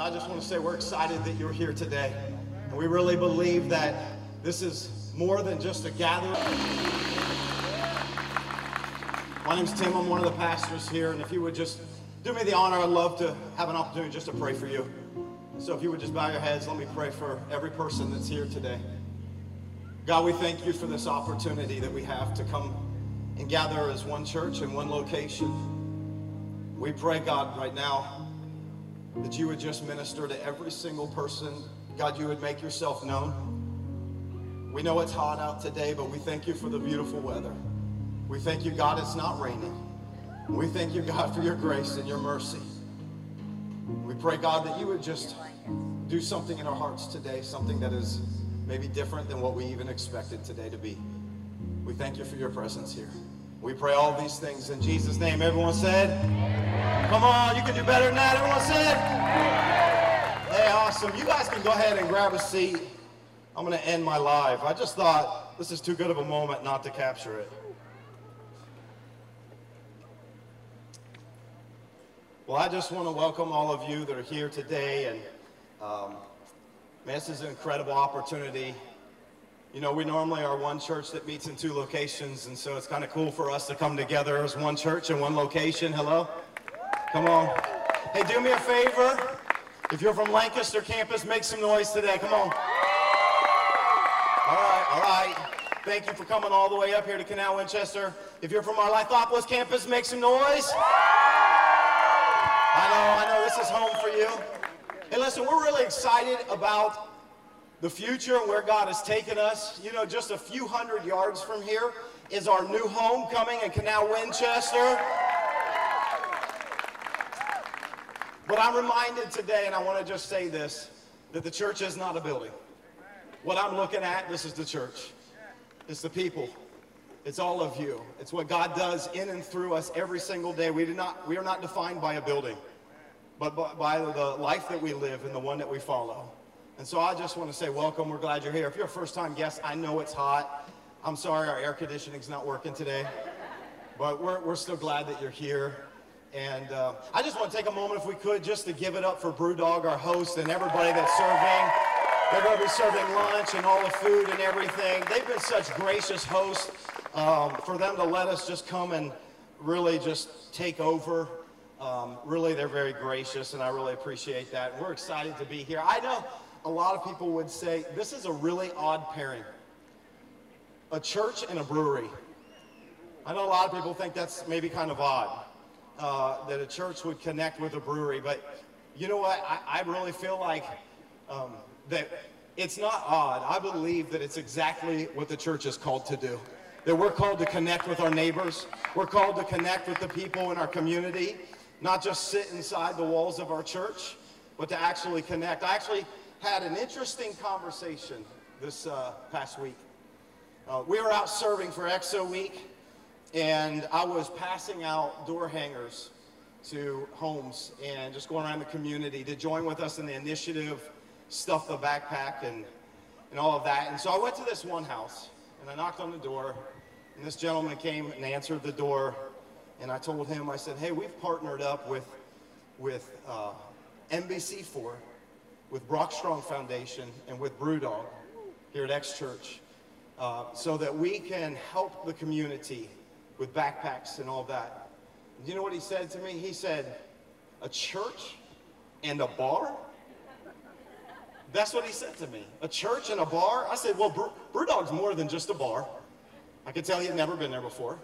I just want to say we're excited that you're here today. And we really believe that this is more than just a gathering. My name's Tim. I'm one of the pastors here. And if you would just do me the honor, I'd love to have an opportunity just to pray for you. So if you would just bow your heads, let me pray for every person that's here today. God, we thank you for this opportunity that we have to come and gather as one church in one location. We pray, God, right now that you would just minister to every single person. God, you would make yourself known. We know it's hot out today, but we thank you for the beautiful weather. We thank you, God, it's not raining. We thank you, God, for your grace and your mercy. We pray, God, that you would just do something in our hearts today, something that is maybe different than what we even expected today to be. We thank you for your presence here. We pray all these things in Jesus' name. Everyone said, Come on, you can do better than that. Everyone said, Hey, awesome. You guys can go ahead and grab a seat. I'm going to end my live. I just thought this is too good of a moment not to capture it. Well, I just want to welcome all of you that are here today. And um, man, this is an incredible opportunity. You know, we normally are one church that meets in two locations, and so it's kind of cool for us to come together as one church in one location. Hello? Come on. Hey, do me a favor. If you're from Lancaster campus, make some noise today. Come on. All right, all right. Thank you for coming all the way up here to Canal Winchester. If you're from our Lithopolis campus, make some noise. I know, I know, this is home for you. Hey, listen, we're really excited about the future and where God has taken us. You know, just a few hundred yards from here is our new home coming in Canal Winchester. But I'm reminded today, and I want to just say this, that the church is not a building. What I'm looking at, this is the church. It's the people. It's all of you. It's what God does in and through us every single day. We, do not, we are not defined by a building, but by, the life that we live and the one that we follow. And so I just want to say welcome. We're glad you're here. If you're a first time guest, I know it's hot. I'm sorry our air conditioning's not working today, but we're, we're still glad that you're here. And uh, I just want to take a moment, if we could, just to give it up for Brewdog, our host, and everybody that's serving. They're going to be serving lunch and all the food and everything. They've been such gracious hosts um, for them to let us just come and really just take over. Um, really, they're very gracious, and I really appreciate that. We're excited to be here. I know a lot of people would say this is a really odd pairing a church and a brewery. I know a lot of people think that's maybe kind of odd uh, that a church would connect with a brewery, but you know what? I, I really feel like um, that it's not odd. I believe that it's exactly what the church is called to do. That we're called to connect with our neighbors, we're called to connect with the people in our community, not just sit inside the walls of our church, but to actually connect. I actually had an interesting conversation this uh, past week. Uh, we were out serving for XO Week, and I was passing out door hangers to homes and just going around the community to join with us in the initiative, stuff the backpack and, and all of that. And so I went to this one house, and I knocked on the door, and this gentleman came and answered the door, and I told him, I said, hey, we've partnered up with, with uh, NBC4 with Brock Strong Foundation and with Brewdog here at X Church uh, so that we can help the community with backpacks and all that. And you know what he said to me? He said, a church and a bar? That's what he said to me. A church and a bar? I said, well, Brew- Brewdog's more than just a bar. I could tell he had never been there before.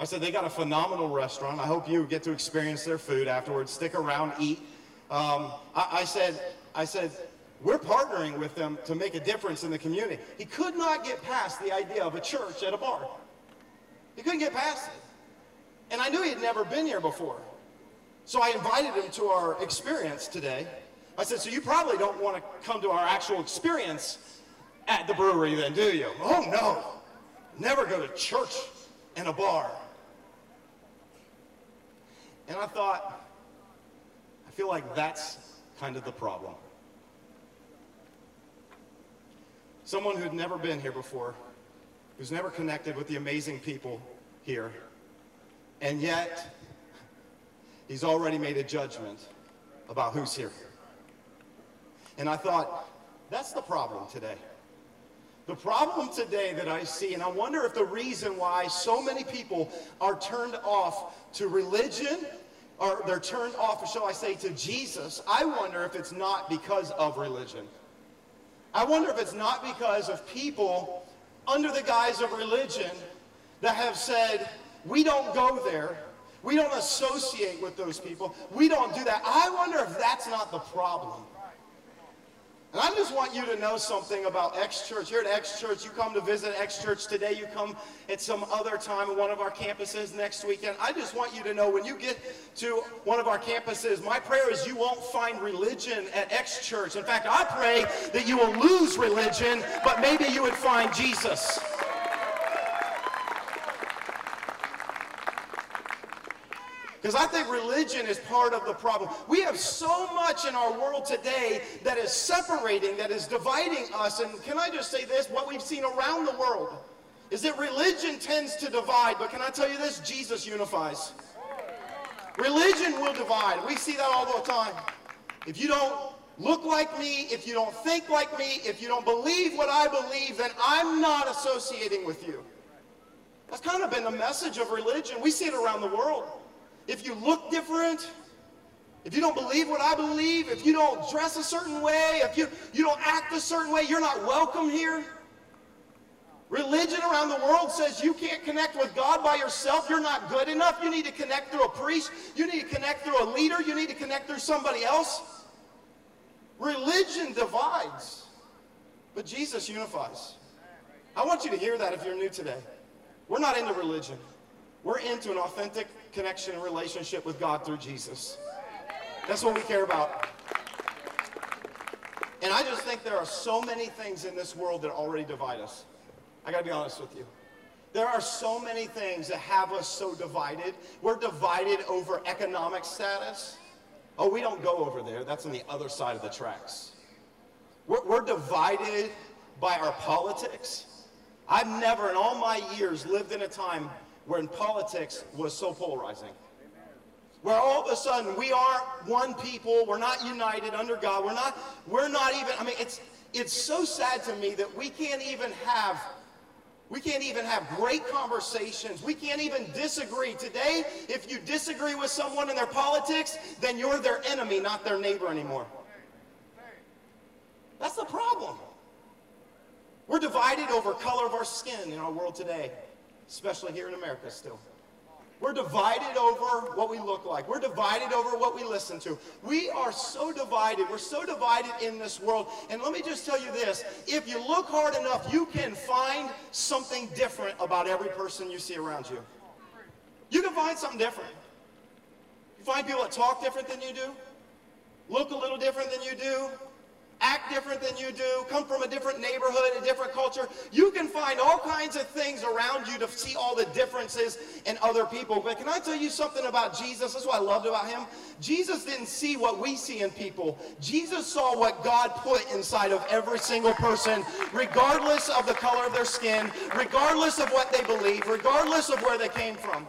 I said, they got a phenomenal restaurant. I hope you get to experience their food afterwards. Stick around, eat. Um, I, I said, I said, we're partnering with them to make a difference in the community. He could not get past the idea of a church at a bar. He couldn't get past it. And I knew he had never been here before. So I invited him to our experience today. I said, so you probably don't want to come to our actual experience at the brewery then, do you? Oh, no. Never go to church and a bar. And I thought, I feel like that's kind of the problem. Someone who'd never been here before, who's never connected with the amazing people here, and yet he's already made a judgment about who's here. And I thought, that's the problem today. The problem today that I see, and I wonder if the reason why so many people are turned off to religion, or they're turned off, shall I say, to Jesus, I wonder if it's not because of religion. I wonder if it's not because of people under the guise of religion that have said, we don't go there, we don't associate with those people, we don't do that. I wonder if that's not the problem. And I just want you to know something about X Church. Here at X Church, you come to visit X Church today, you come at some other time at one of our campuses next weekend. I just want you to know when you get to one of our campuses, my prayer is you won't find religion at X Church. In fact, I pray that you will lose religion, but maybe you would find Jesus. Because I think religion is part of the problem. We have so much in our world today that is separating, that is dividing us. And can I just say this? What we've seen around the world is that religion tends to divide. But can I tell you this? Jesus unifies. Religion will divide. We see that all the time. If you don't look like me, if you don't think like me, if you don't believe what I believe, then I'm not associating with you. That's kind of been the message of religion. We see it around the world if you look different, if you don't believe what I believe, if you don't dress a certain way, if you, you don't act a certain way, you're not welcome here. Religion around the world says you can't connect with God by yourself. You're not good enough. You need to connect through a priest. You need to connect through a leader. You need to connect through somebody else. Religion divides, but Jesus unifies. I want you to hear that if you're new today. We're not into religion. We're into an authentic connection and relationship with God through Jesus. That's what we care about. And I just think there are so many things in this world that already divide us. I got to be honest with you. There are so many things that have us so divided. We're divided over economic status. Oh, we don't go over there. That's on the other side of the tracks. We're, we're divided by our politics. I've never in all my years lived in a time when politics was so polarizing. Where all of a sudden we are one people, we're not united under God, we're not, we're not even, I mean, it's, it's so sad to me that we can't even have we can't even have great conversations. We can't even disagree. Today, if you disagree with someone in their politics, then you're their enemy, not their neighbor anymore. That's the problem. We're divided over color of our skin in our world today especially here in America still. We're divided over what we look like. We're divided over what we listen to. We are so divided. We're so divided in this world. And let me just tell you this if you look hard enough, you can find something different about every person you see around you. You can find something different. You find people that talk different than you do, look a little different than you do, act different than you do, come from a different neighborhood, a different culture. You can find all kinds of things around you to see all the differences in other people. But can I tell you something about Jesus? That's what I loved about him. Jesus didn't see what we see in people. Jesus saw what God put inside of every single person, regardless of the color of their skin, regardless of what they believe, regardless of where they came from.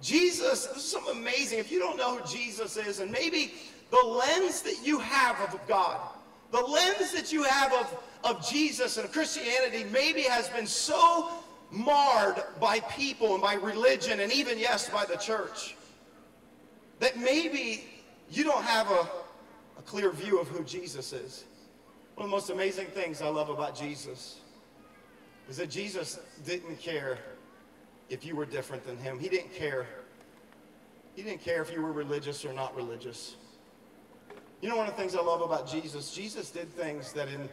Jesus, this is something amazing. If you don't know who Jesus is, and maybe the lens that you have of God, the lens that you have of, of Jesus and of Christianity maybe has been so marred by people and by religion and even, yes, by the church, that maybe you don't have a, a clear view of who Jesus is. One of the most amazing things I love about Jesus is that Jesus didn't care if you were different than him. He didn't care. He didn't care if you were religious or not religious. You know, one of the things I love about Jesus, Jesus did things that in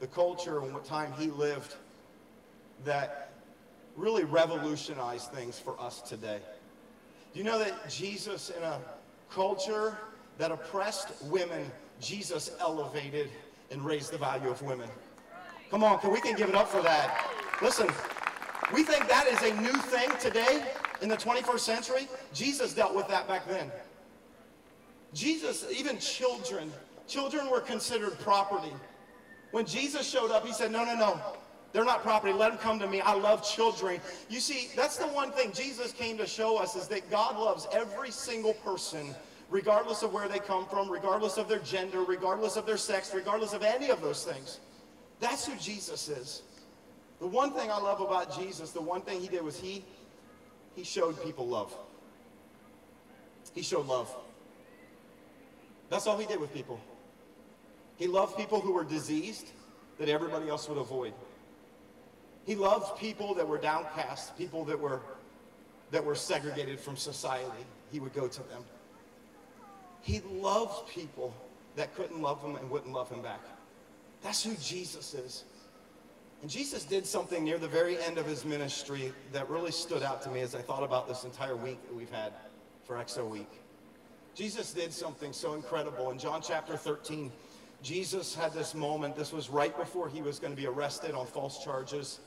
the culture and what time he lived that really revolutionized things for us today. Do you know that Jesus, in a culture that oppressed women, Jesus elevated and raised the value of women? Come on, can we can give it up for that? Listen, we think that is a new thing today in the 21st century. Jesus dealt with that back then. Jesus, even children, children were considered property. When Jesus showed up, he said, no, no, no. They're not property. Let them come to me. I love children. You see, that's the one thing Jesus came to show us is that God loves every single person regardless of where they come from, regardless of their gender, regardless of their sex, regardless of any of those things. That's who Jesus is. The one thing I love about Jesus, the one thing he did was he, he showed people love. He showed love. That's all he did with people. He loved people who were diseased that everybody else would avoid. He loved people that were downcast, people that were, that were segregated from society. He would go to them. He loved people that couldn't love him and wouldn't love him back. That's who Jesus is. And Jesus did something near the very end of his ministry that really stood out to me as I thought about this entire week that we've had for XO Week. Jesus did something so incredible. In John chapter 13, Jesus had this moment. This was right before he was going to be arrested on false charges,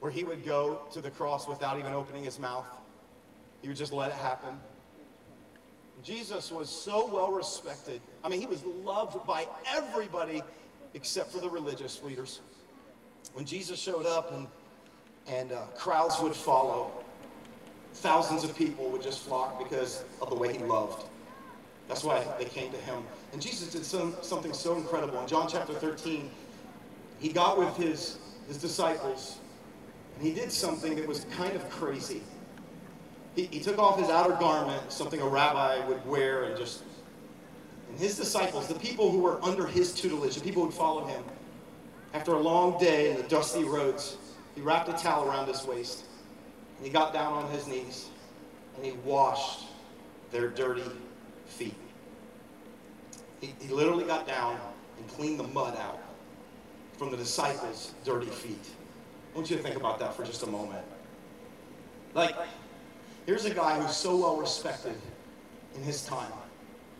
where he would go to the cross without even opening his mouth. He would just let it happen. Jesus was so well respected. I mean, he was loved by everybody except for the religious leaders. When Jesus showed up and, and uh, crowds would follow, thousands of people would just flock because of the way he loved. That's why they came to him. And Jesus did some, something so incredible. In John chapter 13, he got with his, his disciples, and he did something that was kind of crazy. He, he took off his outer garment, something a rabbi would wear, and just, and his disciples, the people who were under his tutelage, the people who would follow him, after a long day in the dusty roads, he wrapped a towel around his waist, and he got down on his knees, and he washed their dirty feet. He, he literally got down and cleaned the mud out from the disciples' dirty feet. I want you to think about that for just a moment. Like, here's a guy who's so well respected in his time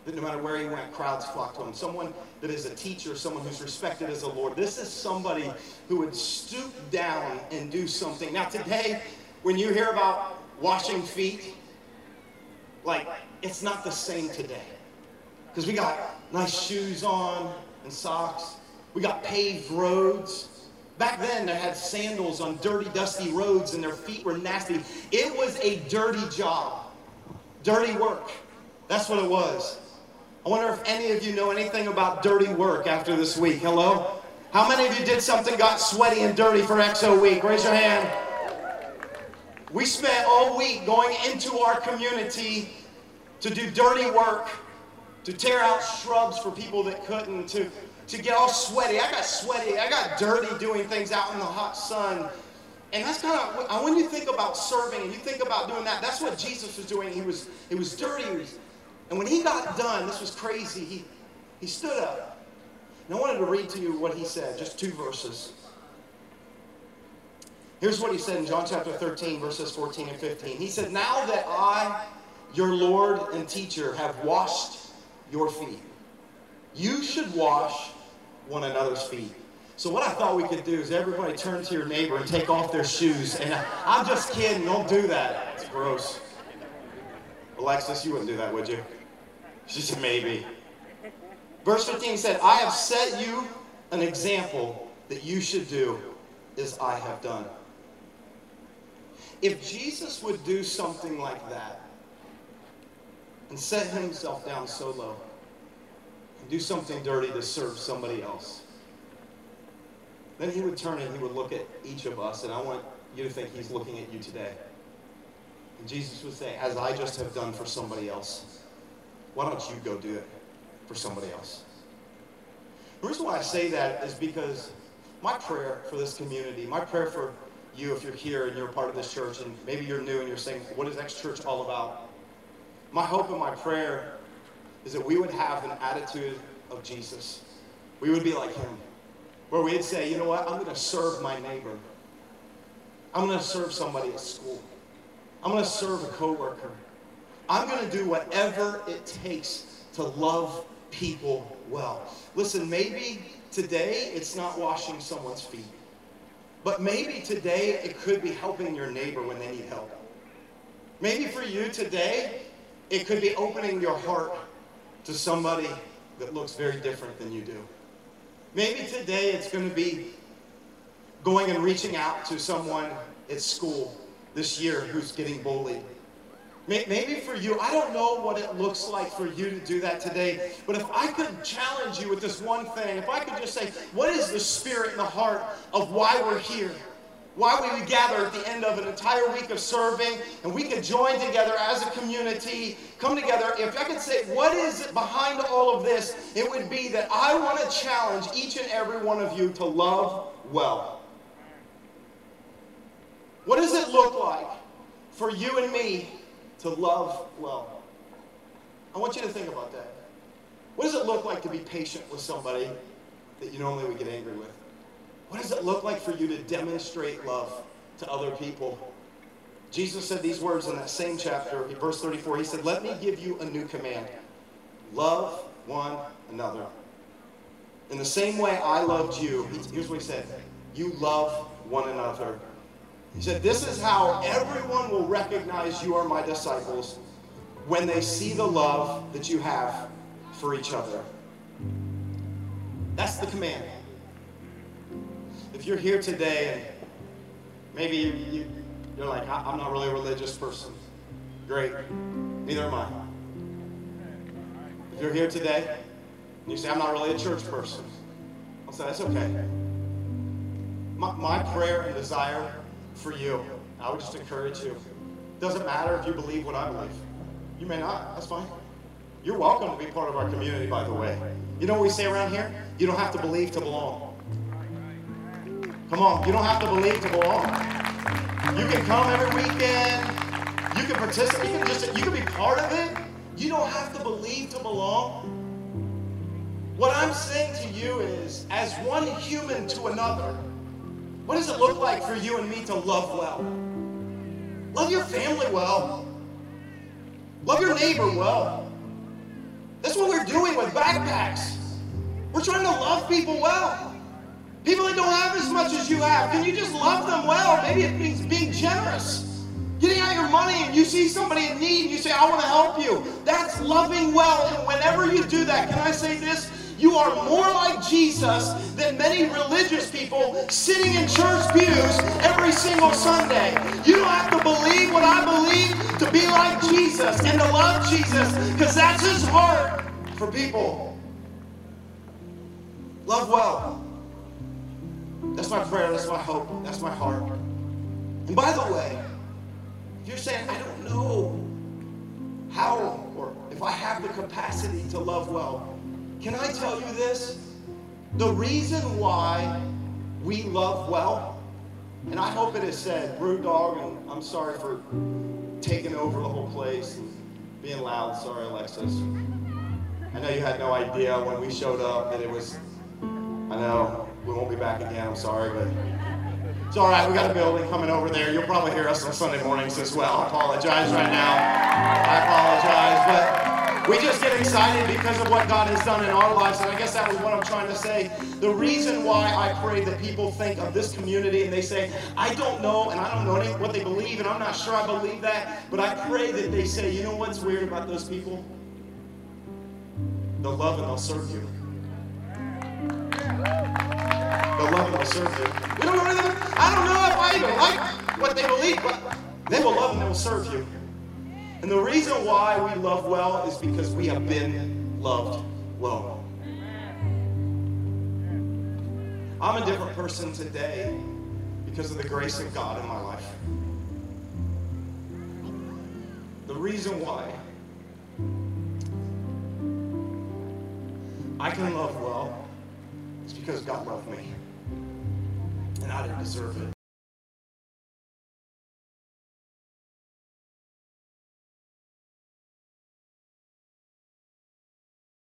that no matter where he went, crowds flocked to him. Someone that is a teacher, someone who's respected as a Lord. This is somebody who would stoop down and do something. Now, today, when you hear about washing feet, like, it's not the same today. Because we got nice shoes on and socks. We got paved roads. Back then, they had sandals on dirty, dusty roads, and their feet were nasty. It was a dirty job, dirty work. That's what it was. I wonder if any of you know anything about dirty work after this week. Hello? How many of you did something, got sweaty and dirty for XO week? Raise your hand. We spent all week going into our community to do dirty work, to tear out shrubs for people that couldn't, to, to get all sweaty. I got sweaty. I got dirty doing things out in the hot sun. And that's kind of when you think about serving and you think about doing that, that's what Jesus was doing. He was, he was dirty. And when he got done, this was crazy, he, he stood up. And I wanted to read to you what he said, just two verses. Here's what he said in John chapter 13, verses 14 and 15. He said, Now that I, your Lord and teacher, have washed your feet, you should wash one another's feet. So what I thought we could do is everybody turn to your neighbor and take off their shoes. And I'm just kidding, don't do that. It's gross. Alexis, you wouldn't do that, would you? She said, maybe. Verse 15 said, I have set you an example that you should do as I have done. If Jesus would do something like that and set himself down so low and do something dirty to serve somebody else, then he would turn and he would look at each of us, and I want you to think he's looking at you today. And Jesus would say, As I just have done for somebody else, why don't you go do it for somebody else? The reason why I say that is because my prayer for this community, my prayer for you if you're here and you're part of this church, and maybe you're new and you're saying, What is X Church all about? My hope and my prayer is that we would have an attitude of Jesus. We would be like him, where we'd say, You know what? I'm going to serve my neighbor. I'm going to serve somebody at school. I'm going to serve a coworker. I'm going to do whatever it takes to love people well. Listen, maybe today it's not washing someone's feet, but maybe today it could be helping your neighbor when they need help. Maybe for you today, it could be opening your heart to somebody that looks very different than you do. Maybe today it's going to be going and reaching out to someone at school this year who's getting bullied Maybe for you, I don't know what it looks like for you to do that today, but if I could challenge you with this one thing, if I could just say, what is the spirit and the heart of why we're here? Why we would gather at the end of an entire week of serving and we could join together as a community, come together. If I could say, what is behind all of this? It would be that I want to challenge each and every one of you to love well. What does it look like for you and me to love well? I want you to think about that. What does it look like to be patient with somebody that you normally would get angry with? What does it look like for you to demonstrate love to other people? Jesus said these words in that same chapter, verse 34. He said, Let me give you a new command love one another. In the same way I loved you, here's what he said you love one another. He said, This is how everyone will recognize you are my disciples when they see the love that you have for each other. That's the command. If you're here today and maybe you, you, you're like, I'm not really a religious person, great. Neither am I. If you're here today and you say, I'm not really a church person, I'll say, that's okay. My, my prayer and desire for you, I would just encourage you. Doesn't matter if you believe what I believe. You may not, that's fine. You're welcome to be part of our community, by the way. You know what we say around here? You don't have to believe to belong. Come on, you don't have to believe to belong. You can come every weekend. You can participate. You can just you can be part of it. You don't have to believe to belong. What I'm saying to you is, as one human to another, what does it look like for you and me to love well? Love your family well. Love your neighbor well. That's what we're doing with backpacks. We're trying to love people well. People that don't have as much as you have, can you just love them well? Maybe it means being generous. Getting out your money and you see somebody in need and you say, I want to help you. That's loving well. And whenever you do that, can I say this? You are more like Jesus than many religious people sitting in church pews every single Sunday. You don't have to believe what I believe to be like Jesus and to love Jesus because that's his heart for people. Love well. That's my prayer. That's my hope. That's my heart. And by the way, if you're saying, I don't know how or if I have the capacity to love well, can I tell you this? The reason why we love well, and I hope it is said, Brewdog, and I'm sorry for taking over the whole place and being loud. Sorry, Alexis. I know you had no idea when we showed up that it was, I know, we won't be back again. I'm sorry, but it's all right. We got a building coming over there. You'll probably hear us on Sunday mornings as well. I apologize right now. I apologize, but we just get excited because of what God has done in our lives. And I guess that was what I'm trying to say. The reason why I pray that people think of this community and they say, I don't know, and I don't know what they believe, and I'm not sure I believe that, but I pray that they say, you know what's weird about those people? They'll love and they'll serve you. They'll love and they'll serve you. We don't know. I don't know if I even like what they believe, but they will love and they will serve you. And the reason why we love well is because we have been loved well. I'm a different person today because of the grace of God in my life. The reason why I can love well is because God loved me and I didn't deserve it.